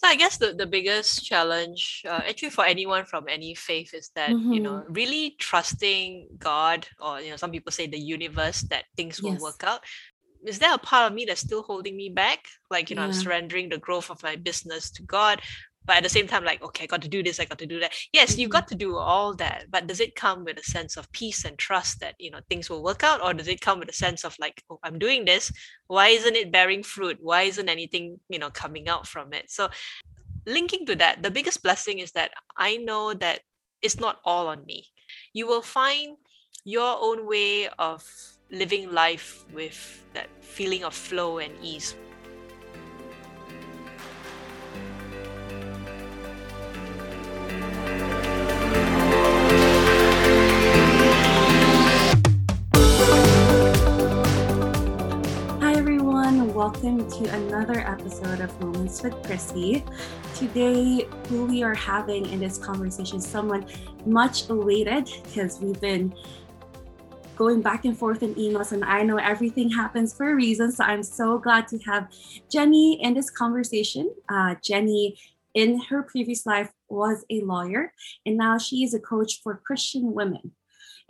So I guess the, the biggest challenge, uh, actually for anyone from any faith, is that Mm-hmm. you know really trusting God, or you know some people say the universe that things will Yes. work out. Is there a part of me that's still holding me back? Like you know, I'm surrendering the growth of my business to God, but at the same time, like okay, I got to do this, I got to do that. Yes, you've Mhm. got to do all that, but does it come with a sense of peace and trust that you know things will work out, or does it come with a sense of like, oh, I'm doing this, why isn't it bearing fruit? Why isn't anything you know coming out from it? So linking to that, the biggest blessing is that I know that it's not all on me. You will find your own way of living life with that feeling of flow and ease. Welcome to another episode of Moments with Chrissy. Today, who we are having in this conversation someone much awaited because we've been going back and forth in emails, and I know everything happens for a reason. So I'm so glad to have Jenny in this conversation. Uh, Jenny, in her previous life, was a lawyer, and now she is a coach for Christian women.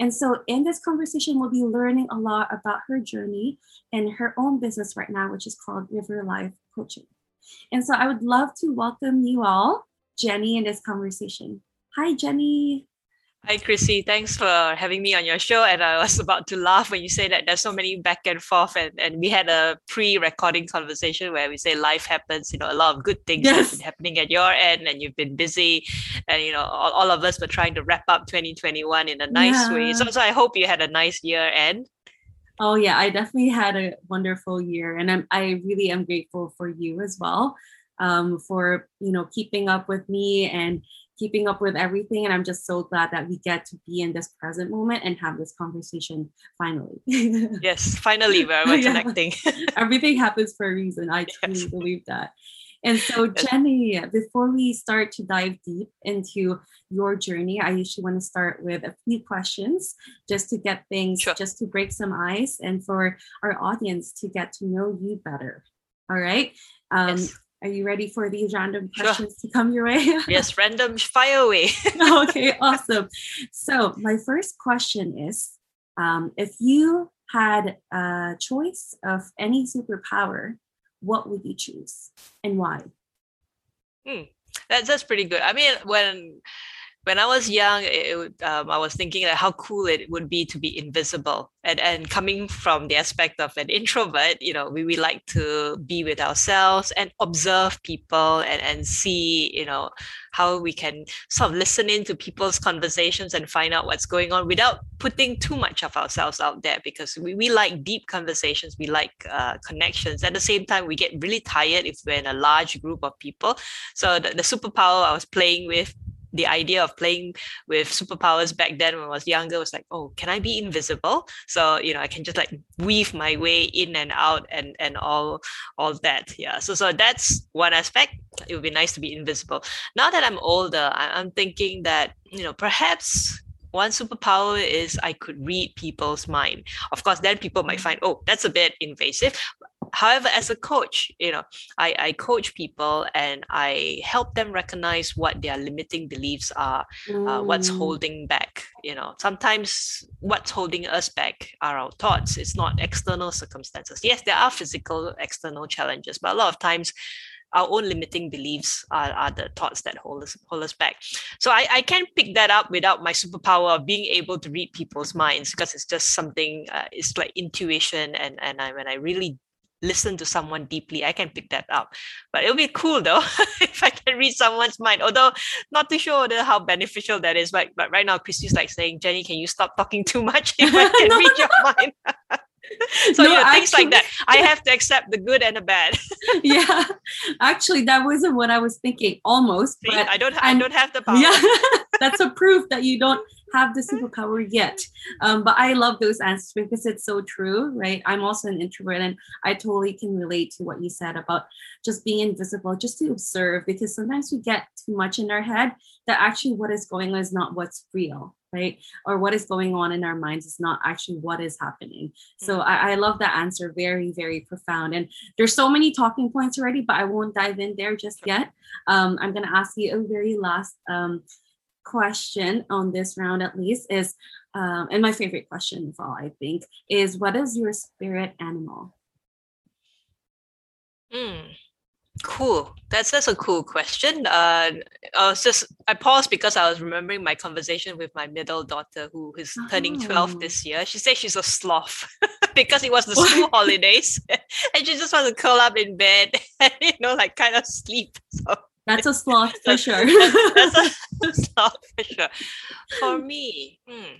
And so, in this conversation, we'll be learning a lot about her journey and her own business right now, which is called River Life Coaching. And so, I would love to welcome you all, Jenny, in this conversation. Hi, Jenny. Hi, Chrissy. Thanks for having me on your show. And I was about to laugh when you say that there's so many back and forth. And, and we had a pre recording conversation where we say life happens, you know, a lot of good things Yes. have been happening at your end and you've been busy. And, you know, all, all of us were trying to wrap up 2021 in a nice way. So, so I hope you had a nice year end. Oh yeah, I definitely had a wonderful year, and I'm I really am grateful for you as well, um, for you know keeping up with me and keeping up with everything. And I'm just so glad that we get to be in this present moment and have this conversation finally. Yes, finally, we're, we're Yeah. connecting. everything happens for a reason. I truly Yes. believe that. And so, Jenny, before we start to dive deep into your journey, I usually want to start with a few questions just to get things, Sure. just to break some ice and for our audience to get to know you better. All right. Um, Yes. Are you ready for these random Sure. questions to come your way? yes, random fire away. okay, awesome. So, my first question is um, if you had a choice of any superpower, what would you choose and why? That's that's pretty good. I mean, when when I was young, it, um, I was thinking like how cool it would be to be invisible. And and coming from the aspect of an introvert, you know, we, we like to be with ourselves and observe people and, and see, you know, how we can sort of listen into people's conversations and find out what's going on without putting too much of ourselves out there because we, we like deep conversations, we like uh, connections. At the same time, we get really tired if we're in a large group of people. So the, the superpower I was playing with the idea of playing with superpowers back then when I was younger was like, oh, can I be invisible? So you know, I can just like weave my way in and out and and all all that. Yeah. So so that's one aspect. It would be nice to be invisible. Now that I'm older, I'm thinking that you know perhaps one superpower is I could read people's mind. Of course, then people might find, oh, that's a bit invasive. However, as a coach, you know, I, I coach people and I help them recognize what their limiting beliefs are, uh, what's Mm, holding back. You know, sometimes what's holding us back are our thoughts. It's not external circumstances. Yes, there are physical external challenges, but a lot of times our own limiting beliefs are, are the thoughts that hold us hold us back. So I, I can pick that up without my superpower of being able to read people's minds because it's just something uh, it's like intuition and and I, when I really listen to someone deeply, I can pick that up. But it'll be cool though if I can read someone's mind. Although not too sure how beneficial that is. But but right now, Chrissy's like saying, Jenny, can you stop talking too much if I can No, read your mind? so No, you know, things like that. I have to accept the good and the bad. yeah, actually, that wasn't what I was thinking. Almost, See, but I don't I don't have the power. yeah, that's a proof that you don't have the superpower yet. Um, but I love those answers because it's so true, right? I'm also an introvert, and I totally can relate to what you said about just being invisible, just to observe. Because sometimes we get too much in our head that actually what is going on is not what's real, right? Or what is going on in our minds is not actually what is happening. So mm-hmm. I, I, love that answer. Very, very profound. And there's so many talking points already, but I won't dive in there just yet. Um, I'm going to ask you a very last um, question on this round, at least, is, um, and my favorite question of all, I think, is what is your spirit animal? Mm. Cool. That's that's a cool question. Uh, I was just I paused because I was remembering my conversation with my middle daughter who is turning twelve this year. She said she's a sloth because it was the school holidays, and she just wants to curl up in bed and you know like kind of sleep. So that's a sloth for sure. that's a sloth for sure. For me, hmm.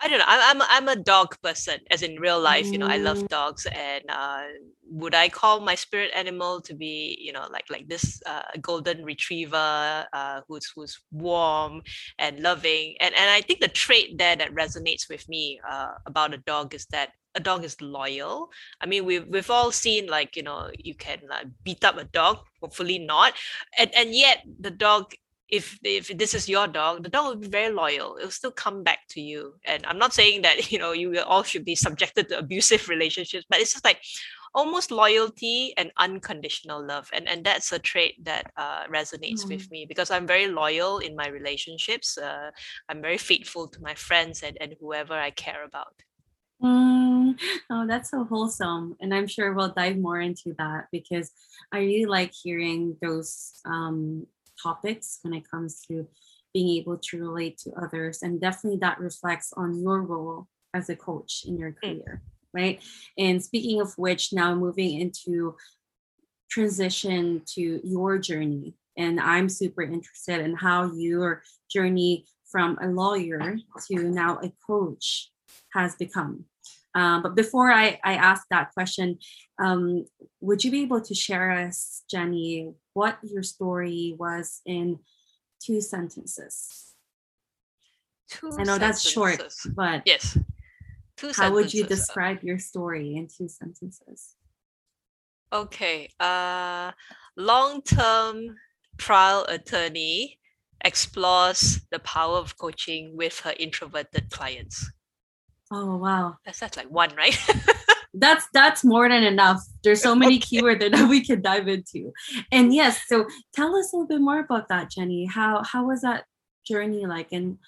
I don't know. I'm I'm I'm a dog person, as in real life. You know, I love mm. dogs, and uh, would I call my spirit animal to be, you know, like like this uh, golden retriever uh, who's who's warm and loving, and and I think the trait there that resonates with me uh, about a dog is that a dog is loyal. I mean, we've we've all seen like you know you can like beat up a dog, hopefully not, and and yet the dog if if this is your dog, the dog will be very loyal. It'll still come back to you. And I'm not saying that you know you all should be subjected to abusive relationships, but it's just like almost loyalty and unconditional love, and and that's a trait that uh, resonates mm. with me because I'm very loyal in my relationships. Uh, I'm very faithful to my friends and and whoever I care about. Mm, oh, that's so wholesome. And I'm sure we'll dive more into that because I really like hearing those um, topics when it comes to being able to relate to others. And definitely that reflects on your role as a coach in your mm. career, right? And speaking of which, now moving into transition to your journey. And I'm super interested in how your journey from a lawyer to now a coach has become. Um, but before I, I ask that question, um, would you be able to share us, Jenny, what your story was in two sentences? Two I know sentences. that's short, but yes. Two how would you describe your story in two sentences? Okay. Uh, long-term trial attorney explores the power of coaching with her introverted clients. Oh wow. That's that's like one, right? that's that's more than enough. There's so many okay. keywords that we could dive into. And yes, so tell us a little bit more about that, Jenny. How how was that journey like and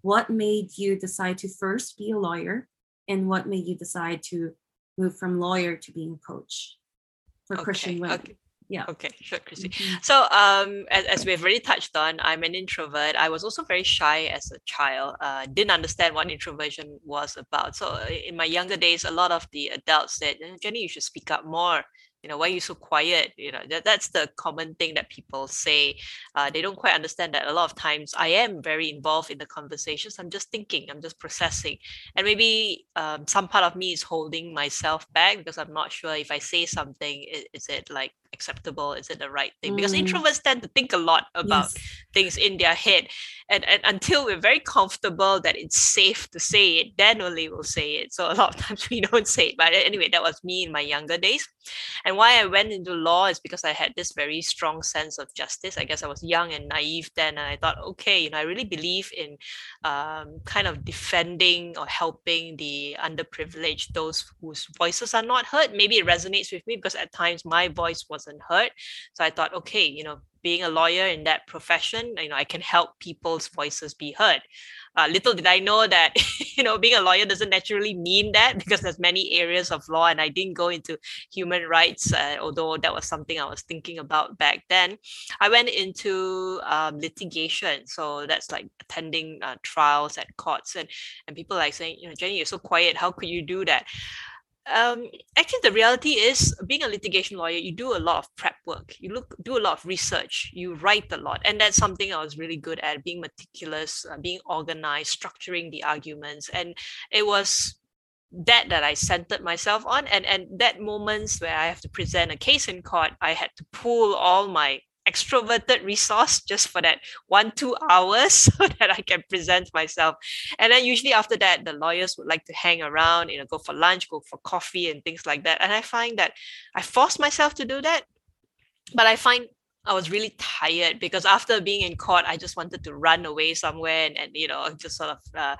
what made you decide to first be a lawyer and what made you decide to move from lawyer to being coach for okay. Christian women? Okay. Yeah. Okay, sure, Chrissy. Mm-hmm. So, um, as, as we've already touched on, I'm an introvert. I was also very shy as a child. Uh, didn't understand what introversion was about. So, uh, in my younger days, a lot of the adults said, "Jenny, you should speak up more you know why are you so quiet you know that, that's the common thing that people say. Uh, they don't quite understand that a lot of times i am very involved in the conversations. I'm just thinking i'm just processing. And maybe um, some part of me is holding myself back because i'm not sure if i say something is, is it like acceptable? Is it the right thing? Because mm. introverts tend to think a lot about yes. things in their head and, and until we're very comfortable that it's safe to say it then only we'll say it. So a lot of times we don't say it. But anyway that was me in my younger days. And why i went into law is because i had this very strong sense of justice. I guess i was young and naive then and i thought okay you know i really believe in um, kind of defending or helping the underprivileged those whose voices are not heard. Maybe it resonates with me because at times my voice was wasn't heard. So I thought, okay, you know, being a lawyer in that profession, you know, I can help people's voices be heard. Uh, little did I know that, you know, being a lawyer doesn't naturally mean that because there's many areas of law, and I didn't go into human rights, uh, although that was something I was thinking about back then. I went into um, litigation, so that's like attending uh, trials at courts, and and people like saying, you know, Jenny, you're so quiet. How could you do that? Um, actually the reality is being a litigation lawyer you do a lot of prep work. You look do a lot of research. You write a lot. And that's something i was really good at being meticulous uh, being organized structuring the arguments. And it was that that i centered myself on. And and that moments where i have to present a case in court i had to pull all my extroverted resource just for that one two hours so that i can present myself. And then usually after that the lawyers would like to hang around you know go for lunch go for coffee and things like that. And i find that i force myself to do that but i find I was really tired because after being in court, I just wanted to run away somewhere and, and you know, just sort of uh,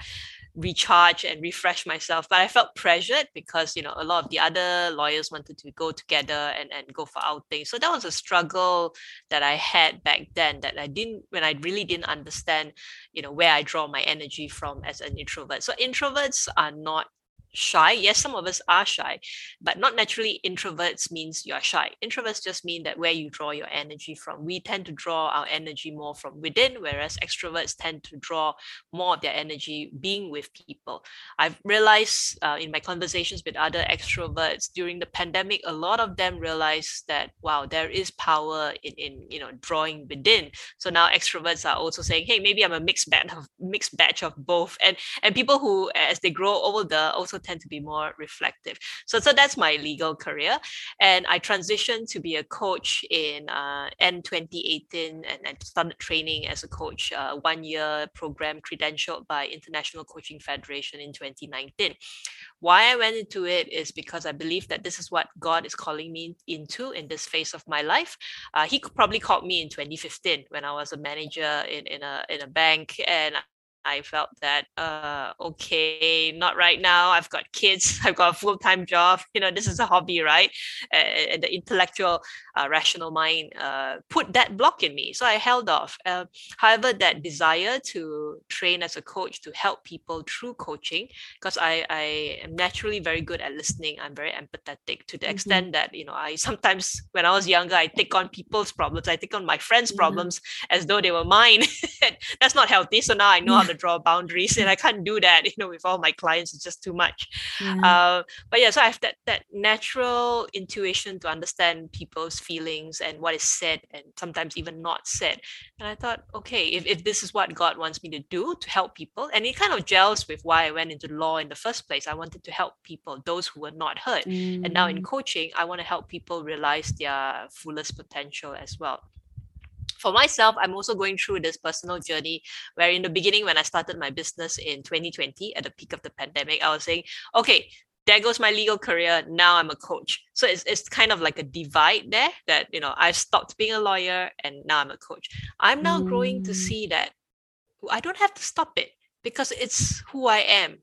recharge and refresh myself. But I felt pressured because, you know, a lot of the other lawyers wanted to go together and, and go for outings. So that was a struggle that I had back then that I didn't, when I really didn't understand, you know, where I draw my energy from as an introvert. So introverts are not shy. Yes, some of us are shy, but not naturally introverts means you're shy. Introverts just mean that where you draw your energy from. We tend to draw our energy more from within, whereas extroverts tend to draw more of their energy being with people. I've realized uh, in my conversations with other extroverts during the pandemic, a lot of them realized that wow, there is power in, in you know drawing within. So now extroverts are also saying, hey, maybe I'm a mixed batch of mixed batch of both. And and people who as they grow older also tend to be more reflective. So, so that's my legal career. And I transitioned to be a coach in uh, end 2018 and, and started training as a coach, uh, one year program credentialed by International Coaching Federation in 2019. Why I went into it is because I believe that this is what God is calling me into in this phase of my life. Uh, he probably called me in 2015 when I was a manager in, in a in a bank and I felt that uh okay, not right now. I've got kids. I've got a full time job. You know, this is a hobby, right? And the intellectual, uh, rational mind uh, put that block in me, so I held off. Uh, however, that desire to train as a coach to help people through coaching, because I I am naturally very good at listening. I'm very empathetic to the mm-hmm. extent that you know I sometimes when I was younger I take on people's problems. I take on my friends' mm-hmm. problems as though they were mine. That's not healthy. So now I know how to draw boundaries and i can't do that you know with all my clients it's just too much. Uh, but yeah so i have that that natural intuition to understand people's feelings and what is said and sometimes even not said. And i thought okay if, if this is what god wants me to do to help people and it kind of gels with why i went into law in the first place. I wanted to help people those who were not heard mm. and now in mm. coaching i want to help people realize their fullest potential as well for myself, I'm also going through this personal journey where in the beginning, when I started my business in 2020 at the peak of the pandemic, I was saying, okay, there goes my legal career. Now I'm a coach. So it's, it's kind of like a divide there that, you know, I've stopped being a lawyer and now I'm a coach. I'm now mm. growing to mm. see that I don't have to stop it because it's who I am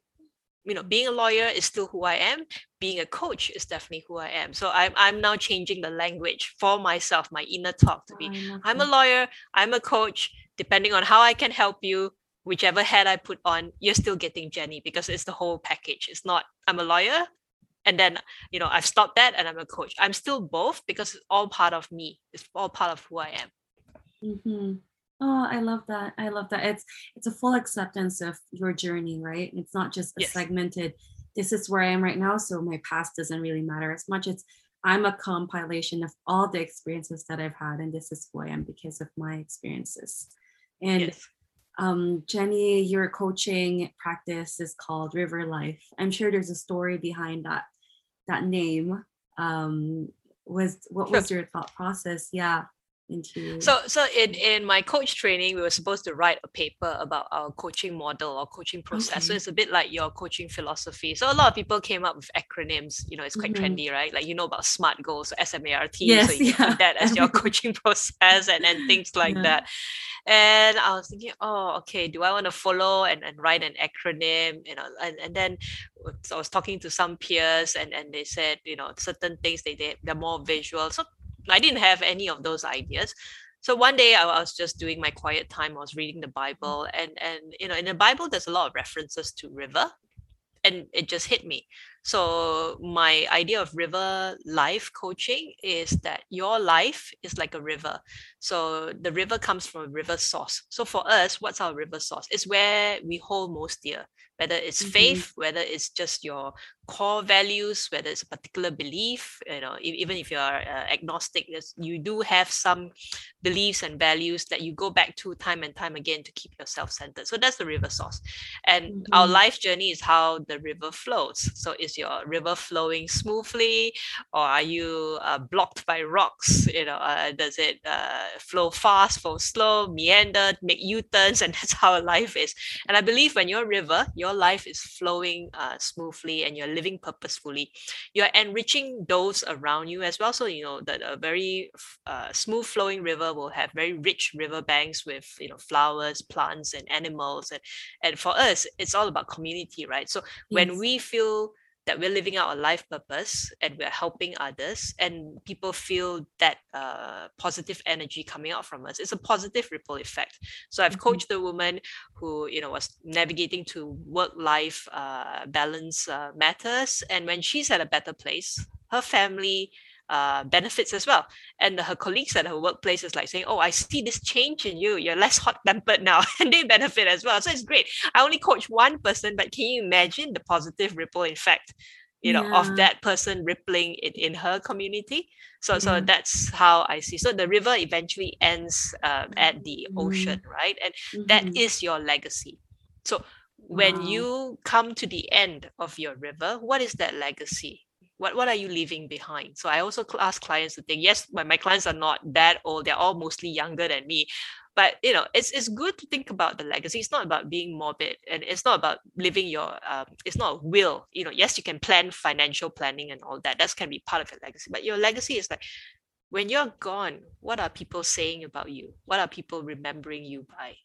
you know being a lawyer is still who i am. Being a coach is definitely who i am. So i'm, I'm now changing the language for myself my inner talk to be. Oh, i'm a lawyer i'm a coach. Depending on how i can help you whichever hat i put on you're still getting jenny because it's the whole package. It's not i'm a lawyer and then you know i've stopped that and i'm a coach. I'm still both because it's all part of me. It's all part of who i am. Mm-hmm. Oh, I love that. I love that. It's it's a full acceptance of your journey, right? It's not just a yes. segmented this is where I am right now, so my past doesn't really matter as much. It's I'm a compilation of all the experiences that I've had, and this is who I am because of my experiences. And yes. um, Jenny, your coaching practice is called River Life. I'm sure there's a story behind that that name. Um, was what was your thought process? Yeah into so so in in my coach training we were supposed to write a paper about our coaching model or coaching process okay. so it's a bit like your coaching philosophy so a lot of people came up with acronyms you know it's quite mm-hmm. trendy right like you know about smart goals smart yes, so you yeah. that as your coaching process and, and things like yeah. that and i was thinking oh okay do i want to follow and, and write an acronym you know and, and then so i was talking to some peers and and they said you know certain things they, they they're more visual so I didn't have any of those ideas. So one day I was just doing my quiet time. I was reading the mm. Bible, and and you know in the Bible there's a lot of references to river, and it just hit me. So my idea of river life coaching is that your life is like a river. So the river comes from a river source. So for us, what's our river source? It's where we hold most dear whether it's mm-hmm. faith, whether it's just your core values, whether it's a particular belief, you know, even if you're uh, agnostic, you do have some beliefs and values that you go back to time and time again to keep yourself centered. So that's the river source. And mm-hmm. our life journey is how the river flows. So is your river flowing smoothly or are you uh, blocked by rocks? You know, uh, does it uh, flow fast, flow slow, meander, make U-turns? And that's how life is. And I believe when your river, your life is flowing uh, smoothly and you're living purposefully you're enriching those around you as well so you know that a very uh, smooth flowing river will have very rich river banks with you know flowers plants and animals and and for us it's all about community right so yes. when we feel that we're living out a life purpose and we're helping others and people feel that uh, positive energy coming out from us it's a positive ripple effect so i've mm-hmm. coached a woman who you know was navigating to work life uh, balance uh, matters and when she's at a better place her family uh, benefits as well. And her colleagues at her workplace is like saying, "Oh, I see this change in you. You're less hot tempered now," and they benefit as well. So it's great. I only coach one person, but can you imagine the positive ripple effect? You know, yeah. of that person rippling it in her community. So, mm-hmm. so that's how I see. So the river eventually ends uh, at the mm-hmm. ocean, right? And mm-hmm. that is your legacy. So when wow. you come to the end of your river, what is that legacy? What what are you leaving behind? So i also ask clients to think yes my, my clients are not that old they're all mostly younger than me. But you know it's it's good to think about the legacy. It's not about being morbid and it's not about living your um, it's not a will. You know yes you can plan financial planning and all that that can be part of your legacy but your legacy is like when you're gone what are people saying about you? What are people remembering you by?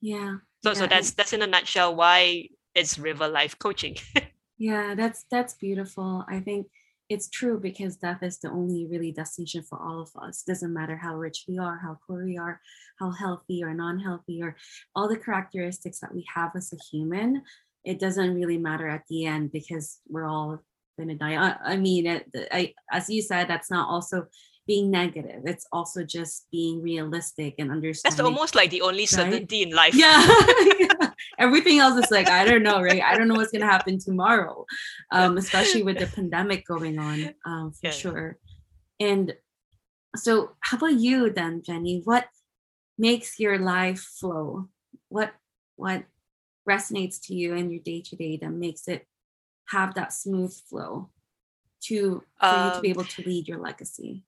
Yeah so yeah. so that's that's in a nutshell why it's river life coaching Yeah, that's that's beautiful. I think it's true because death is the only really destination for all of us. Doesn't matter how rich we are, how poor we are, how healthy or non-healthy, or all the characteristics that we have as a human. It doesn't really matter at the end because we're all going to die. I, I mean, it, I, as you said, that's not also being negative. It's also just being realistic and understanding. That's almost like the only certainty right? in life. Yeah. yeah. Everything else is like, I don't know, right? I don't know what's gonna happen tomorrow. Um, especially with the pandemic going on, um, for yeah. sure. And so how about you then, Jenny? What makes your life flow? What what resonates to you in your day to day that makes it have that smooth flow to for um, you to be um, able to lead your legacy?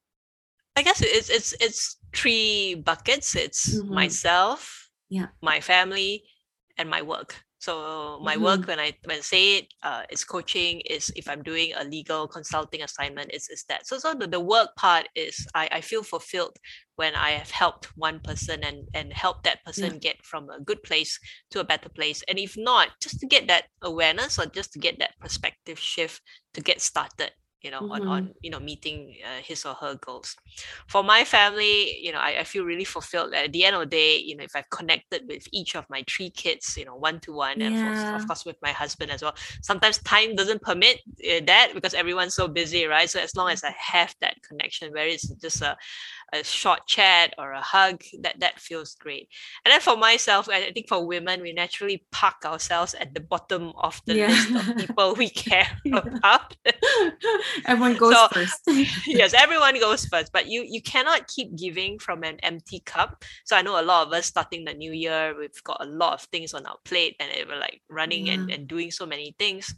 I guess it's it's it's three buckets. It's mm-hmm. myself, yeah, my family, and my work. So my mm-hmm. work when I when I say it, uh, it's coaching. Is if I'm doing a legal consulting assignment, it's, it's that. So so the, the work part is I, I feel fulfilled when I have helped one person and and help that person yeah. get from a good place to a better place. And if not, just to get that awareness or just to get that perspective shift to get started you know, mm-hmm. on, on, you know, meeting uh, his or her goals. For my family, you know, I, I feel really fulfilled. At the end of the day, you know, if I've connected with each of my three kids, you know, one to one, and for, of course with my husband as well. Sometimes time doesn't permit uh, that because everyone's so busy, right? So as long as I have that connection, where it's just a a short chat or a hug that that feels great and then for myself i think for women we naturally park ourselves at the bottom of the yeah. list of people we care yeah. about everyone goes so, first yes everyone goes first but you you cannot keep giving from an empty cup so i know a lot of us starting the new year we've got a lot of things on our plate and we're like running yeah. and, and doing so many things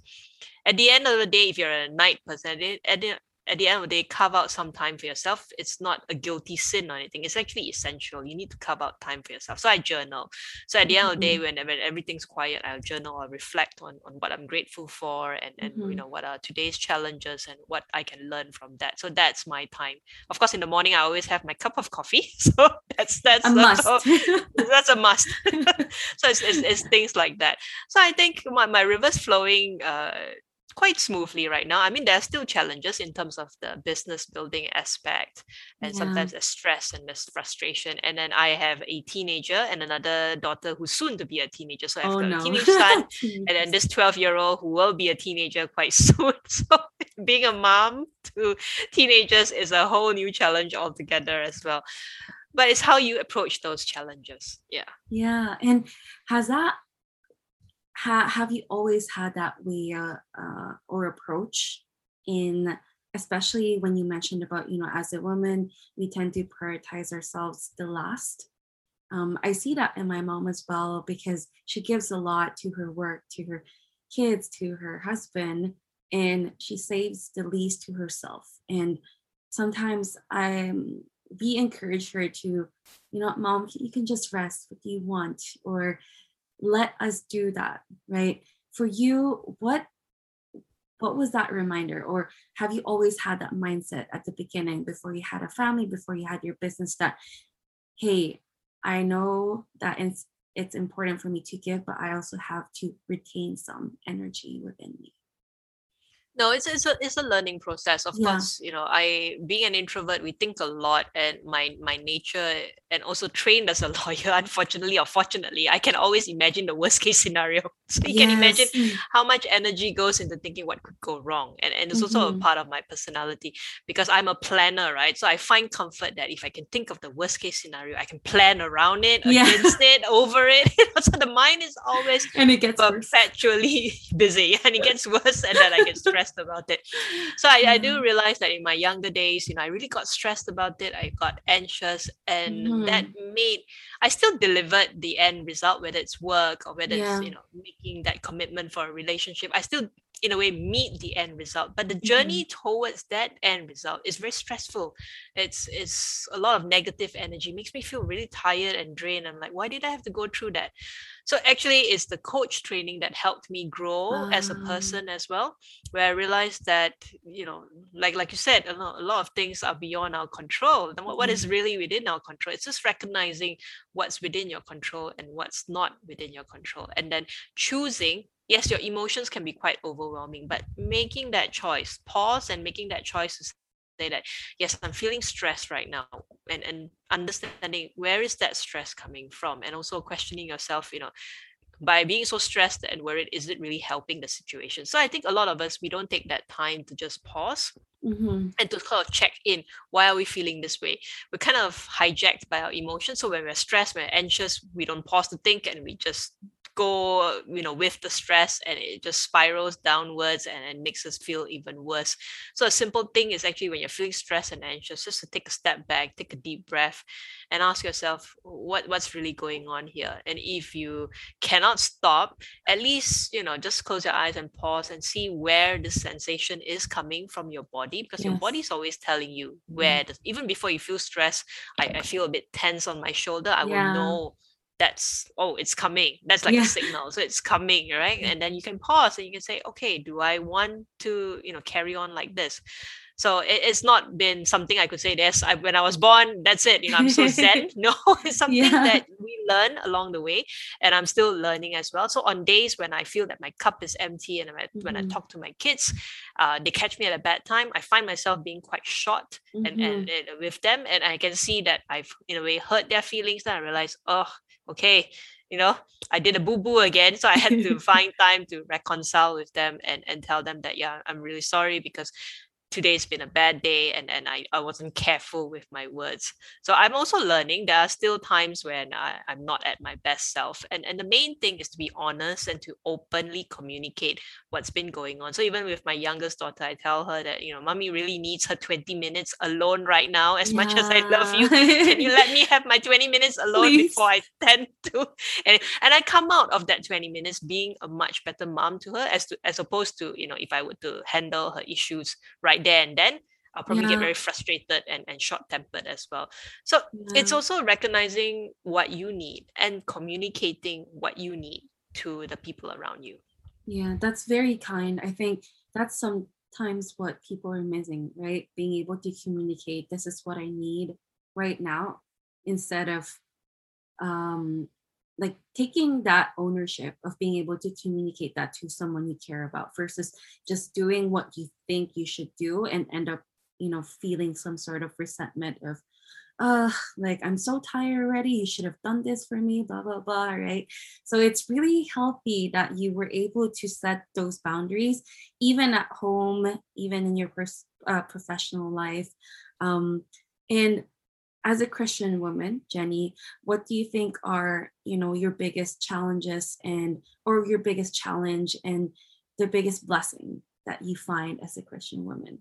at the end of the day if you're a night person at the, at the end of the day, carve out some time for yourself. It's not a guilty sin or anything. It's actually essential. You need to carve out time for yourself. So I journal. So at the mm-hmm. end of the day, mm-hmm. when, when everything's quiet, I'll journal or reflect on, on what I'm grateful for and, and mm-hmm. you know what are today's challenges and what I can learn from that. So that's my time. Of course, in the morning I always have my cup of coffee. So that's that's a must. that's a must. so it's, it's, it's things like that. So I think my, my rivers flowing uh quite smoothly right now. I mean, there are still challenges in terms of the business building aspect, and yeah. sometimes there's stress and there's frustration. And then I have a teenager and another daughter who's soon to be a teenager. So I've oh, got no. a teenage son, and then this 12 year old who will be a teenager quite soon. So being a mom to teenagers is a whole new challenge altogether as well. But it's how you approach those challenges. Yeah. Yeah. And has that ha- have you always had that way uh, uh, or approach in especially when you mentioned about you know as a woman we tend to prioritize ourselves the last? Um, i see that in my mom as well because she gives a lot to her work to her kids to her husband and she saves the least to herself. And sometimes i we encourage her to you know mom you can just rest do you want or let us do that right? For you what what was that reminder? Or have you always had that mindset at the beginning before you had a family before you had your business that hey i know that it's it's important for me to give but i also have to retain some energy within me no it's, it's a it's a learning process of Yeah. course you know i being an introvert we think a lot and my my nature and also trained as a lawyer unfortunately or fortunately i can always imagine the worst case scenario so you can imagine how much energy goes into thinking what could go wrong and, and it's also a Mhm. part of my personality because i'm a planner right so i find comfort that if i can think of the worst case scenario i can plan around it Yeah. against it over it so the mind is always and it gets worse. perpetually busy and it gets worse and then I get stressed about it. So I, I do mm-hmm. realize that in my younger days, you know, I really got stressed about it. I got anxious and that mm-hmm. made I still delivered the end result, whether it's work or whether Yeah. it's, you know, making that commitment for a relationship. I still in a way meet the end result. But the journey towards that end result is very stressful. It's it's a lot of negative energy, makes me feel really tired and drained. I'm like, why did I have to go through that? So actually, it's the coach training that helped me grow as a Ah. person as well, where I realized that you know, like like you said, a lot, a lot of things are beyond our control. And what, what is really within our control? It's just recognizing what's within your control and what's not within your control, and then choosing. Yes, your emotions can be quite overwhelming, but making that choice, pause, and making that choice to say that yes, I'm feeling stressed right now, and and understanding where is that stress coming from, and also questioning yourself, you know, by being so stressed and worried, is it really helping the situation? So I think a lot of us we don't take that time to just pause Mhm. and to kind of check in why are we feeling this way we're kind of hijacked by our emotions so when we're stressed when we're anxious we don't pause to think and we just go you know with the stress and it just spirals downwards and, and makes us feel even worse so a simple thing is actually when you're feeling stressed and anxious just to take a step back take a deep breath and ask yourself what what's really going on here and if you cannot stop at least you know just close your eyes and pause and see where the sensation is coming from your body because your Yes. body's always telling you mm-hmm. where the, even before you feel stress I, I feel a bit tense on my shoulder i Yeah. will know that's oh it's coming that's like Yeah. a signal so it's coming right and then you can pause and you can say okay do i want to you know carry on like this so it, it's not been something I could say. Yes, I, when I was born, that's it. You know, I'm so zen. No, it's something Yeah. that we learn along the way, and I'm still learning as well. So on days when I feel that my cup is empty, and when I, when I Mhm. talk to my kids, uh, they catch me at a bad time. I find myself being quite short and, Mhm. and, and with them, and I can see that I've in a way hurt their feelings. Then I realize, oh, okay, you know, I did a boo boo again. So I had to find time to reconcile with them and and tell them that yeah, I'm really sorry because today's been a bad day and, and I, I wasn't careful with my words. So I'm also learning. There are still times when I, I'm not at my best self. And, and the main thing is to be honest and to openly communicate what's been going on. So even with my youngest daughter, I tell her that, you know, mommy really needs her 20 minutes alone right now. As much as I love you, can you let me have my 20 minutes alone Please. before I tend to and, and I come out of that 20 minutes being a much better mom to her as to as opposed to, you know, if I were to handle her issues right there and then, I'll probably get very frustrated and, and short tempered as well. So it's also recognizing what you need and communicating what you need to the people around you. Yeah, that's very kind. I think that's sometimes what people are missing, right? Being able to communicate, this is what I need right now, instead of um like taking that ownership of being able to communicate that to someone you care about versus just doing what you think you should do and end up, you know, feeling some sort of resentment of uh like i'm so tired already. You should have done this for me blah blah blah right? So it's really healthy that you were able to set those boundaries even at home even in your pers- uh, professional life. Um and as a christian woman jenny what do you think are you know your biggest challenges and or your biggest challenge and the biggest blessing that you find as a christian woman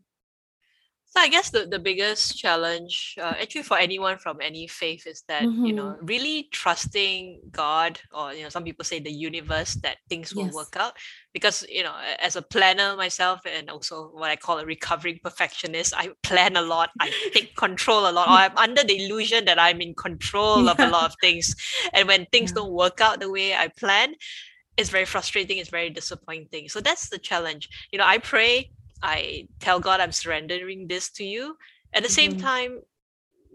So I guess the, the biggest challenge, uh, actually for anyone from any faith, is that you know really trusting God, or you know some people say the universe that things will Yes. work out. Because you know, as a planner myself, and also what I call a recovering perfectionist, I plan a lot, I take control a lot, or I'm under the illusion that I'm in control of a lot of things. And when things Yeah. don't work out the way I plan, it's very frustrating it's very disappointing so that's the challenge you know i pray i tell god i'm surrendering this to you. At the same Mhm. time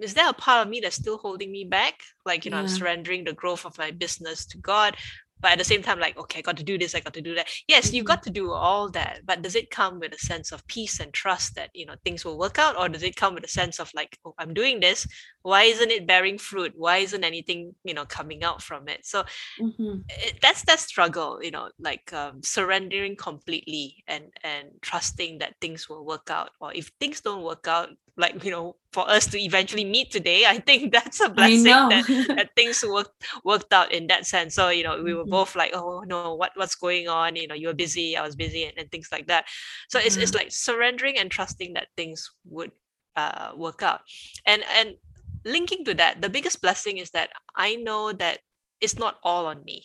is there a part of me that's still holding me back? Like you know i'm surrendering the growth of my business to god but at the same time like okay i got to do this i got to do that. Yes you've Mhm. got to do all that but does it come with a sense of peace and trust that you know things will work out? Or does it come with a sense of like oh i'm doing this why isn't it bearing fruit? Why isn't anything you know coming out from it? So Mhm. it, that's that struggle you know like um, surrendering completely and and trusting that things will work out. Or if things don't work out like you know for us to eventually meet today i think that's a blessing that, that things worked worked out in that sense. So you know we were Mhm. both like oh no what what's going on? You know you were busy i was busy and, and things like that. So it's, it's like surrendering and trusting that things would uh, work out. And and linking to that the biggest blessing is that i know that it's not all on me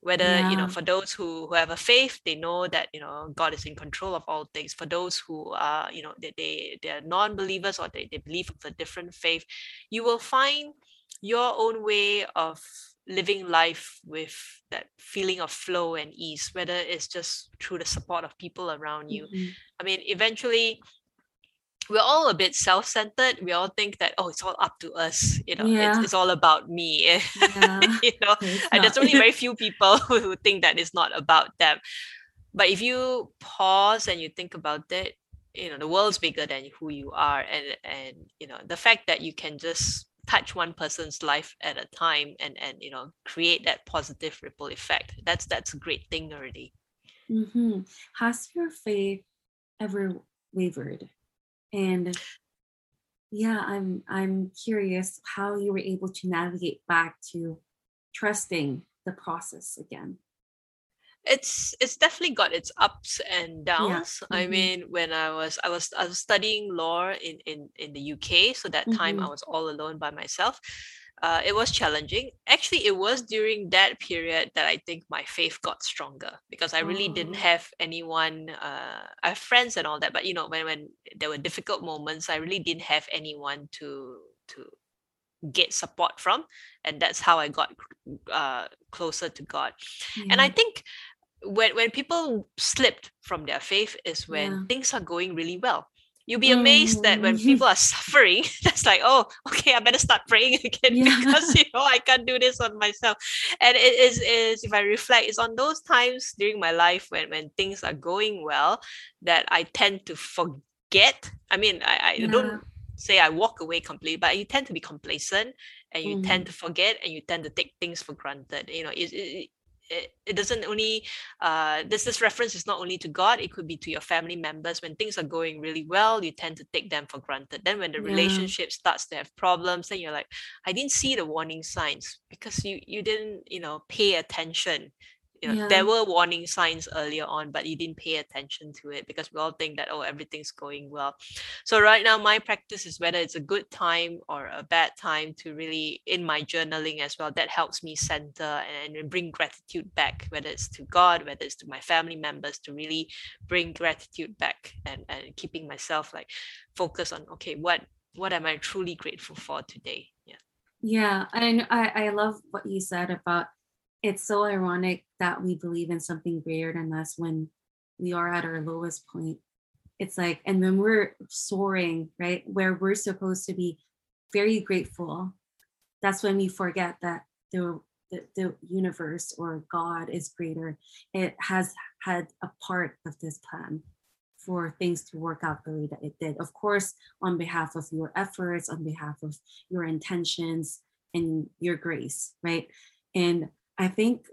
whether you know for those who, who have a faith they know that you know god is in control of all things. For those who are you know they, they they're non-believers or they, they believe of a different faith you will find your own way of living life with that feeling of flow and ease whether it's just through the support of people around you. Mhm. i mean eventually we're all a bit self-centered we all think that oh it's all up to us you know Yeah. it's, it's all about me Yeah. you know and there's only very few people who think that it's not about them but if you pause and you think about it you know the world's bigger than who you are and and you know the fact that you can just touch one person's life at a time and and you know create that positive ripple effect that's that's a great thing already mm-hmm. Has your faith ever wavered? And yeah, I'm I'm curious how you were able to navigate back to trusting the process again. it's it's definitely got its ups and downs i mhm. mean when i was i was i was studying law in in in the uk so that time i Mhm. was all alone by myself uh, it was challenging actually it was during that period that i think my faith got stronger because i really didn't Oh. have anyone uh, i have friends and all that but you know when when there were difficult moments i really didn't have anyone to to get support from and that's how i got uh, closer to god and i think when when people slipped from their faith is when Yeah. things are going really well you'll be amazed that when Mhm. people are suffering that's like oh okay i better start praying again Yeah. because you know i can't do this on myself and it is is if i reflect it's on those times during my life when when things are going well that i tend to forget i mean i, I Yeah. don't say i walk away completely but you tend to be complacent and you tend Mhm. to forget and you tend to take things for granted you know it, it, it, it doesn't only uh this this reference is not only to god it could be to your family members when things are going really well you tend to take them for granted then when the Yeah. relationship starts to have problems then you're like i didn't see the warning signs because you you didn't you know pay attention you know Yeah. there were warning signs earlier on but you didn't pay attention to it because we all think that oh everything's going well. So right now my practice is whether it's a good time or a bad time to really in my journaling as well that helps me center and, and bring gratitude back whether it's to god whether it's to my family members to really bring gratitude back and and keeping myself like focused on okay what what am i truly grateful for today? Yeah. Yeah, and I, I love what you said about it's so ironic that we believe in something greater than us when we are at our lowest point. It's like, and when we're soaring, right, where we're supposed to be very grateful, that's when we forget that the, the, the universe or God is greater. It has had a part of this plan for things to work out the way that it did. Of course, on behalf of your efforts, on behalf of your intentions and your grace, right? And I think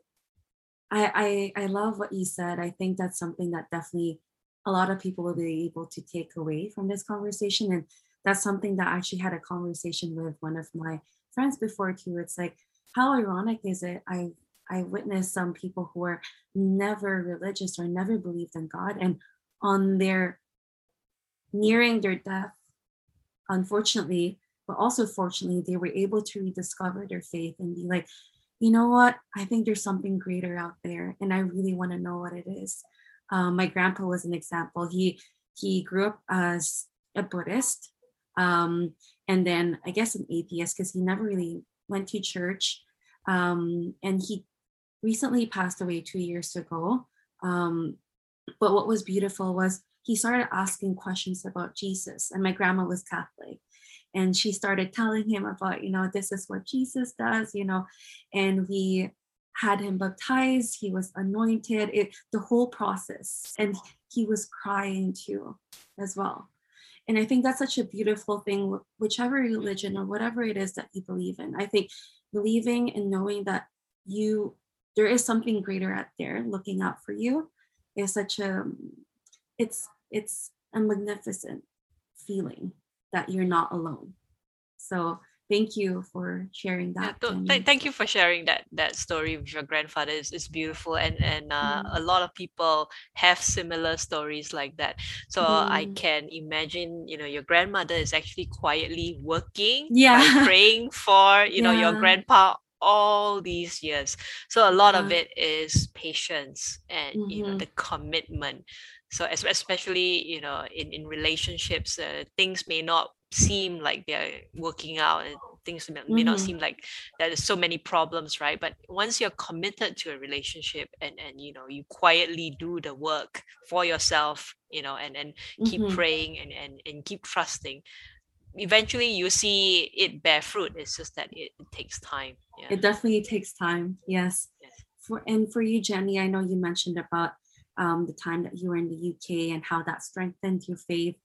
I I, I love what you said. I think that's something that definitely a lot of people will be able to take away from this conversation. And that's something that I actually had a conversation with one of my friends before too. It's like, how ironic is it? I I witnessed some people who were never religious or never believed in God, and on their nearing their death, unfortunately, but also fortunately, they were able to rediscover their faith and be like, you know what? I think there's something greater out there, and I really want to know what it is. Um, my grandpa was an example. He he grew up as a Buddhist, um, and then I guess an atheist because he never really went to church, um, and he recently passed away two years ago. Um, but what was beautiful was he started asking questions about Jesus, and my grandma was Catholic. And she started telling him about, you know, this is what Jesus does, you know, and we had him baptized, he was anointed, it, the whole process. And he was crying too, as well. And I think that's such a beautiful thing, whichever religion or whatever it is that you believe in. I think believing and knowing that you there is something greater out there looking out for you is such a it's it's a magnificent feeling that you're not alone so thank you for sharing that yeah, th- thank you for sharing that that story with your grandfather it's, it's beautiful and and uh, mm. a lot of people have similar stories like that so mm. i can imagine you know your grandmother is actually quietly working yeah praying for you yeah. know your grandpa all these years so a lot of it is patience and mm-hmm. you know mm-hmm. the commitment so especially you know in in relationships uh, things may not seem like they're working out and things may, mm-hmm. not seem like there's so many problems right but once you're committed to a relationship and and you know you quietly do the work for yourself you know and and keep mm-hmm. praying and, and and keep trusting eventually you see it bear fruit it's just that it, it takes time yeah. it definitely takes time yes. yes for and for you jenny i know you mentioned about um, the time that you were in the UK and how that strengthened your faith,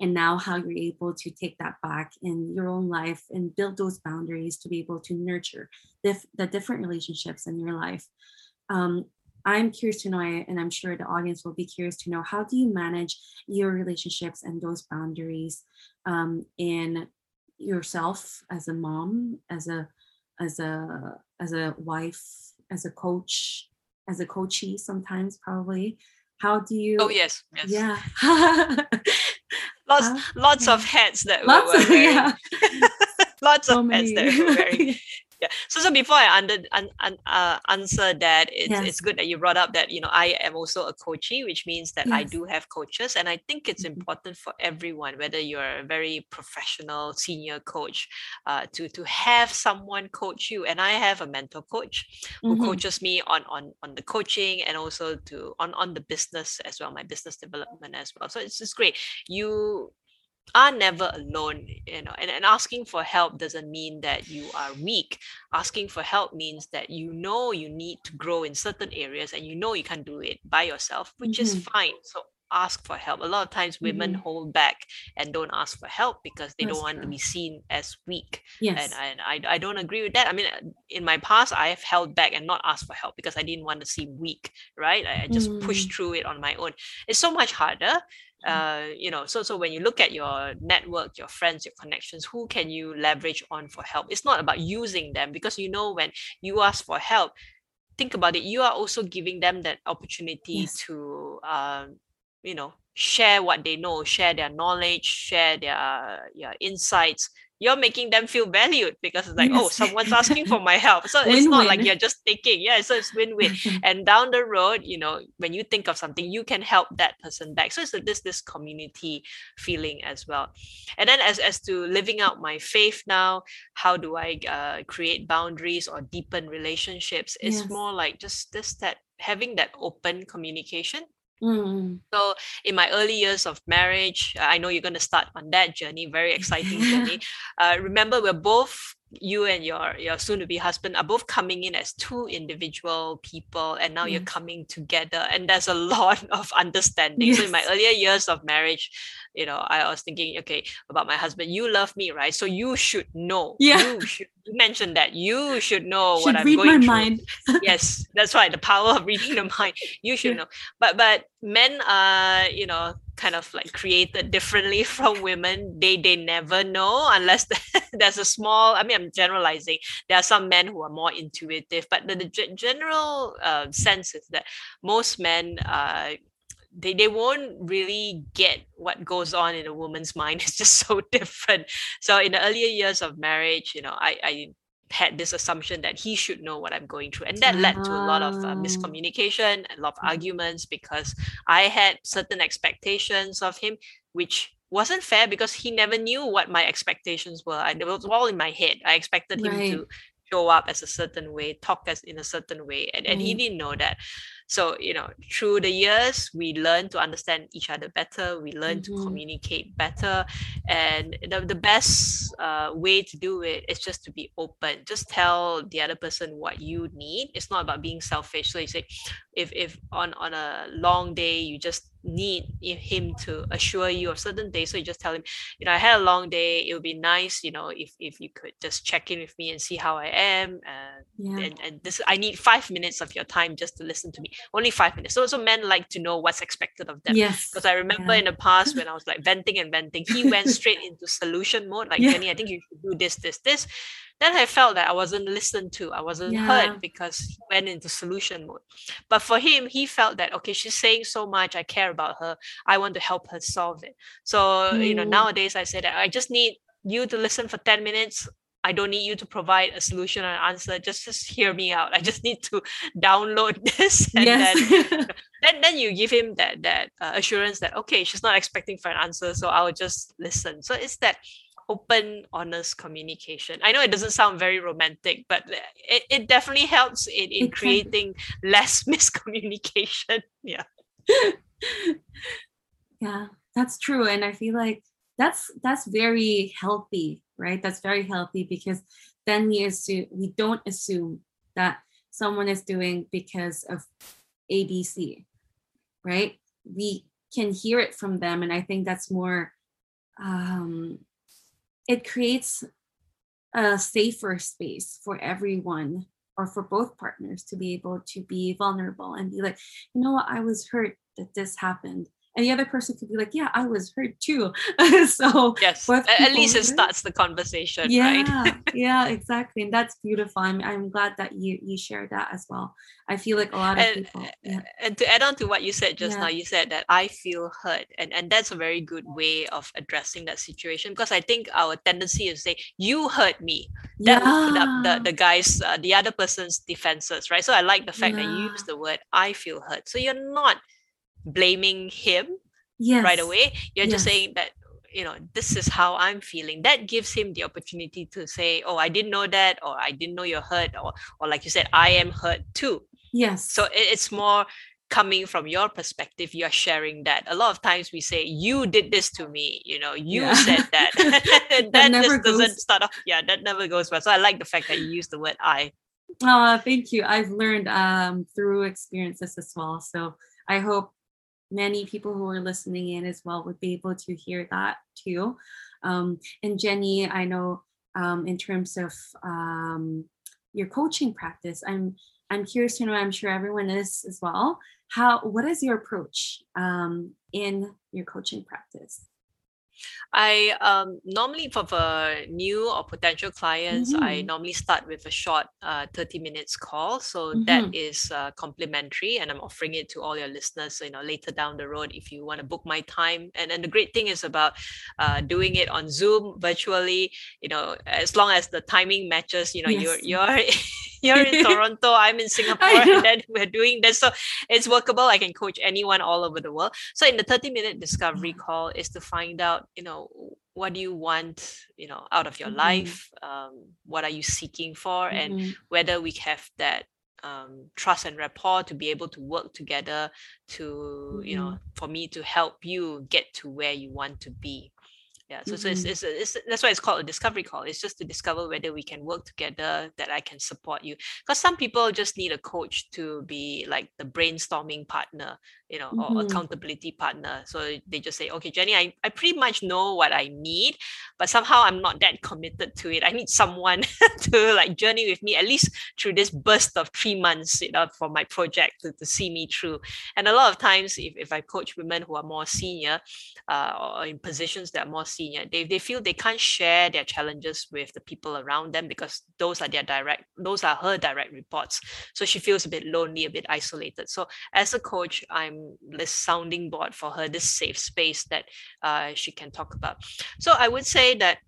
and now how you're able to take that back in your own life and build those boundaries to be able to nurture dif- the different relationships in your life. Um, I'm curious to know, and I'm sure the audience will be curious to know, how do you manage your relationships and those boundaries um, in yourself as a mom, as a as a as a wife, as a coach, as a coachee sometimes probably. How do oh, you? Oh yes, yes. Yeah. lots, lots of hats that lots we're wearing. yeah. lots so of many. hats that we're wearing yeah so so before i under un, un, uh, answer that it's, yes. it's good that you brought up that you know i am also a coachee which means that yes. i do have coaches and i think it's mm-hmm. important for everyone whether you're a very professional senior coach uh, to to have someone coach you and i have a mentor coach who mm-hmm. coaches me on on on the coaching and also to on on the business as well my business development as well so it's, it's great you are never alone you know and, and asking for help doesn't mean that you are weak asking for help means that you know you need to grow in certain areas and you know you can't do it by yourself which mm-hmm. is fine so ask for help a lot of times women mm-hmm. hold back and don't ask for help because they That's don't want true. to be seen as weak yes. and, and I, I don't agree with that i mean in my past i have held back and not asked for help because i didn't want to seem weak right i, I just mm. pushed through it on my own it's so much harder. Uh, you know so so when you look at your network your friends your connections who can you leverage on for help it's not about using them because you know when you ask for help think about it you are also giving them that opportunity yes. to um, you know share what they know share their knowledge share their yeah, insights you're making them feel valued because it's like, oh, yes. oh, someone's asking for my help. So win-win. it's not like you're just taking. Yeah, so it's win-win. and down the road, you know, when you think of something, you can help that person back. So it's this this community feeling as well. And then as as to living out my faith now, how do I uh, create boundaries or deepen relationships? It's yes. more like just this that having that open communication Mm. So, in my early years of marriage, I know you're going to start on that journey, very exciting journey. Uh, remember, we're both you and your your soon to be husband are both coming in as two individual people and now you're mm. coming together and there's a lot of understanding yes. so in my earlier years of marriage you know i was thinking okay about my husband you love me right so you should know yeah you, should, you mentioned that you should know should what i'm going my through mind. yes that's right the power of reading the mind you should yeah. know but but men are you know kind of like created differently from women they they never know unless there's a small i mean i'm generalizing there are some men who are more intuitive but the, the general uh, sense is that most men uh, they, they won't really get what goes on in a woman's mind it's just so different. So in the earlier years of marriage you know i i had this assumption that he should know what I'm going through. And that led to a lot of uh, ah. miscommunication, a lot of mm-hmm. arguments because I had certain expectations of him, which wasn't fair because he never knew what my expectations were. And it was all in my head. I expected him right. to show up as a certain way talk as in a certain way and, and he Mm. didn't know that so you know through the years we learn to understand each other better we learn Mhm. to communicate better and the, the best uh, way to do it is just to be open. Just tell the other person what you need. It's not about being selfish. So you say if if on on a long day you just need him to assure you of certain days so you just tell him you know i had a long day it would be nice you know if if you could just check in with me and see how i am and Yeah. and, and this i need five minutes of your time just to listen to me only five minutes so so men like to know what's expected of them Yes. because I remember Yeah. in the past when I was like venting and venting, he went straight into solution mode. Like Yeah. Jenny, I think you should do this, this, this. Then I felt that I wasn't listened to. I wasn't Yeah. heard because he went into solution mode. But for him, he felt that okay, she's saying so much. I care about her. I want to help her solve it. So you know, Mm. nowadays I say that I just need you to listen for ten minutes. I don't need you to provide a solution or an answer. Just just hear me out. I just need to download this and then then then you give him that that uh, assurance that okay she's not expecting for an answer so i will just listen so it's that open honest communication i know it doesn't sound very romantic but it, it definitely helps in, in creating less miscommunication yeah yeah, that's true. And I feel like that's that's very healthy, right? That's very healthy because then we assume we don't assume that someone is doing because of ABC, right? We can hear it from them, and I think that's more. Um, it creates a safer space for everyone or for both partners to be able to be vulnerable and be like, you know what, I was hurt that this happened. And the other person could be like, yeah, I was hurt too. so yes both at least it starts the conversation right? yeah yeah exactly and that's beautiful I'm, I'm glad that you you shared that as well. I feel like a lot of And- people yeah. and to add on to what you said just Yeah. now you said that i feel hurt and and that's a very good way of addressing that situation because i think our tendency is to say you hurt me. That would put up the, the guy's uh, the other person's defenses right? So i like the fact that you use the word i feel hurt. So you're not blaming him yes. right away. You're just saying that you know this is how i'm feeling. That gives him the opportunity to say oh i didn't know that or i didn't know you're hurt or or like you said i am hurt too. Yes. So it, it's more coming from your perspective. You're sharing that. A lot of times we say you did this to me you know you Yeah. said that. That, That just never doesn't goes- start off yeah that never goes well. So i like the fact that you use the word i. Oh, thank you. I've learned um, through experiences as well. So I hope many people who are listening in as well would be able to hear that too. Um, and Jenny, I know um, in terms of um, your coaching practice, I'm I'm curious to know. I'm sure everyone is as well. How what is your approach um, in your coaching practice? I um normally for the new or potential clients, I Mhm. normally start with a short uh 30 minutes call. So that Mhm. is uh, complimentary and I'm offering it to all your listeners. You know, later down the road, if you want to book my time. And and the great thing is about uh doing it on Zoom virtually, you know, as long as the timing matches, you know, Yes. you're you're in Toronto, I'm in Singapore, and then we're doing this. So it's workable. I can coach anyone all over the world. So in the 30 minute discovery call is to find out, you know, what do you want, you know, out of your Mhm. life? Um, what are you seeking for? And Mhm. whether we have that um, trust and rapport to be able to work together to, you know, for me to help you get to where you want to be. Yeah, so, so it's, Mhm. it's, a- it's that's why it's called a discovery call. It's just to discover whether we can work together, that I can support you. Because some people just need a coach to be like the brainstorming partner, you know, or Mhm. accountability partner. So they just say, okay, Jenny, I, I pretty much know what I need, but somehow I'm not that committed to it. I need someone to like journey with me at least through this burst of three months, you know, for my project to, to see me through. And a lot of times, if, if I coach women who are more senior, uh, or in positions that are more senior, they, they feel they can't share their challenges with the people around them because those are their direct, those are her direct reports. So she feels a bit lonely, a bit isolated. So as a coach, I'm this sounding board for her, this safe space that uh, she can talk about. So I would say that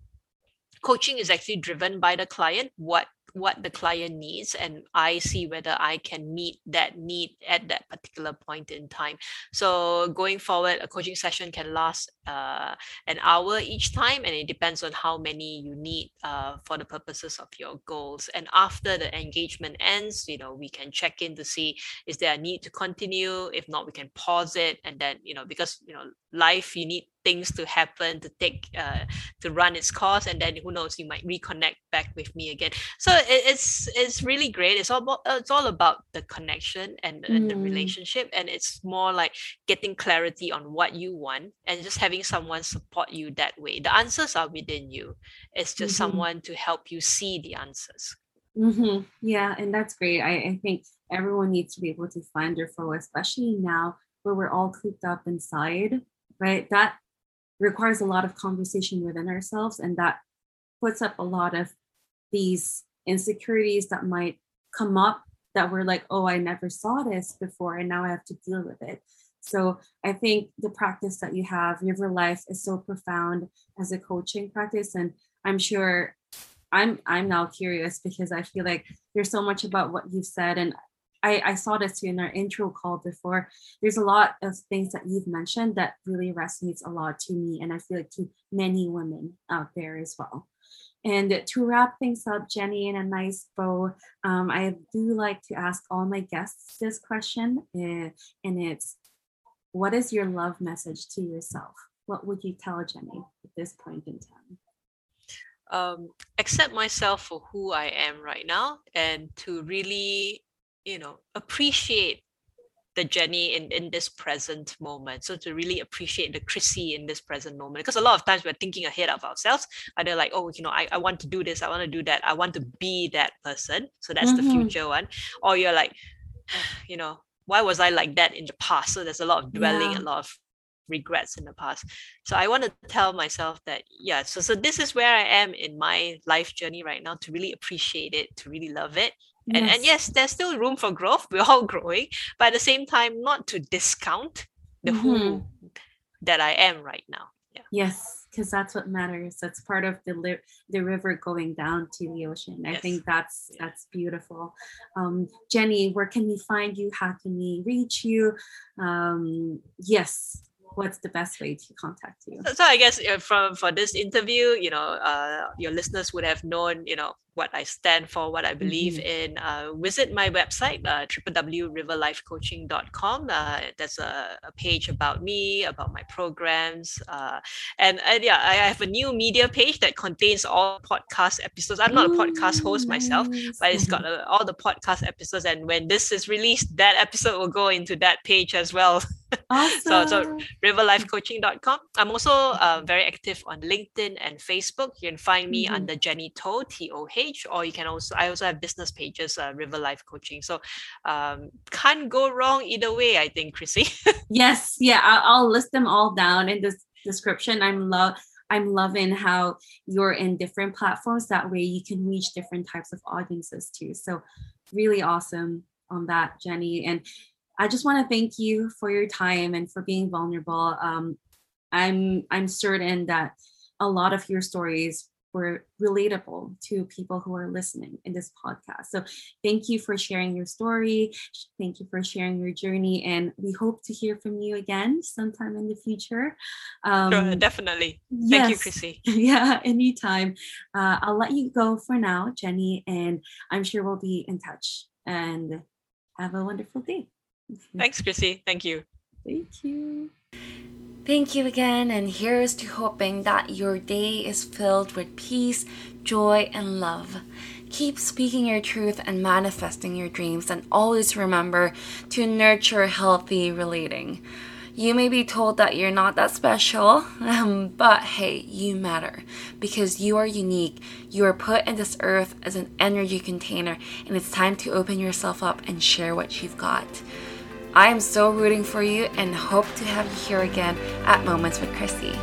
coaching is actually driven by the client what what the client needs and I see whether I can meet that need at that particular point in time. So going forward, a coaching session can last uh, an hour each time, and it depends on how many you need uh, for the purposes of your goals. And after the engagement ends, you know, we can check in to see is there a need to continue. If not, we can pause it, and then you know, because you know, life you need things to happen to take uh, to run its course and then who knows you might reconnect back with me again. So it, it's it's really great. It's all about, it's all about the connection and, mm. and the relationship and it's more like getting clarity on what you want and just having someone support you that way. The answers are within you. It's just mm-hmm. someone to help you see the answers. Mm-hmm. yeah and that's great. I, I think everyone needs to be able to find their flow especially now where we're all cooped up inside right? That requires a lot of conversation within ourselves and that puts up a lot of these insecurities that might come up that we're like oh i never saw this before and now i have to deal with it. So i think the practice that you have river life is so profound as a coaching practice and i'm sure i'm i'm now curious because i feel like there's so much about what you've said and I, I saw this too in our intro call before. There's a lot of things that you've mentioned that really resonates a lot to me, and I feel like to many women out there as well. And to wrap things up, Jenny, in a nice bow, um, I do like to ask all my guests this question, uh, and it's what is your love message to yourself? What would you tell Jenny at this point in time? Um, accept myself for who I am right now and to really you know appreciate the Jenny in, in this present moment. So to really appreciate the Chrissy in this present moment. Because a lot of times we're thinking ahead of ourselves. Either like, oh, you know, I, I want to do this, I want to do that, I want to be that person. So that's mm-hmm. the future one. Or you're like, you know, why was I like that in the past? So there's a lot of dwelling, yeah. a lot of regrets in the past. So I want to tell myself that, yeah, so so this is where I am in my life journey right now to really appreciate it, to really love it, and, yes. and yes, there's still room for growth. We're all growing, but at the same time, not to discount the mm-hmm. who that I am right now. Yeah. Yes, because that's what matters. That's part of the li- the river going down to the ocean. I yes. think that's yeah. that's beautiful. Um, Jenny, where can we find you? How can we reach you? Um, yes, what's the best way to contact you? So, so I guess uh, from for this interview, you know, uh, your listeners would have known, you know, what I stand for, what I believe mm-hmm. in, uh, visit my website, uh, www.riverlifecoaching.com. Uh, there's a, a, page about me, about my programs. Uh, and, and yeah, I have a new media page that contains all podcast episodes. I'm not a podcast host myself, but it's got uh, all the podcast episodes. And when this is released, that episode will go into that page as well. Awesome. so, so riverlifecoaching.com. I'm also uh, very active on LinkedIn and Facebook. You can find me mm-hmm. under Jenny Toh, T O H page or you can also i also have business pages uh, river life coaching. So um, can't go wrong either way i think chrissy. Yes yeah I'll, I'll list them all down in this description. I'm love i'm loving how you're in different platforms. That way you can reach different types of audiences too. So really awesome on that jenny. And i just want to thank you for your time and for being vulnerable. Um, i'm i'm certain that a lot of your stories were relatable to people who are listening in this podcast. So thank you for sharing your story. Thank you for sharing your journey. And we hope to hear from you again sometime in the future. Um, sure, definitely. Thank yes, you, Chrissy. Yeah, anytime. Uh, I'll let you go for now, Jenny, and I'm sure we'll be in touch. And have a wonderful day. Thanks, Chrissy. Thank you. Thank you. Thank you again, and here's to hoping that your day is filled with peace, joy, and love. Keep speaking your truth and manifesting your dreams, and always remember to nurture healthy relating. You may be told that you're not that special, um, but hey, you matter because you are unique. You are put in this earth as an energy container, and it's time to open yourself up and share what you've got. I am so rooting for you and hope to have you here again at Moments with Chrissy.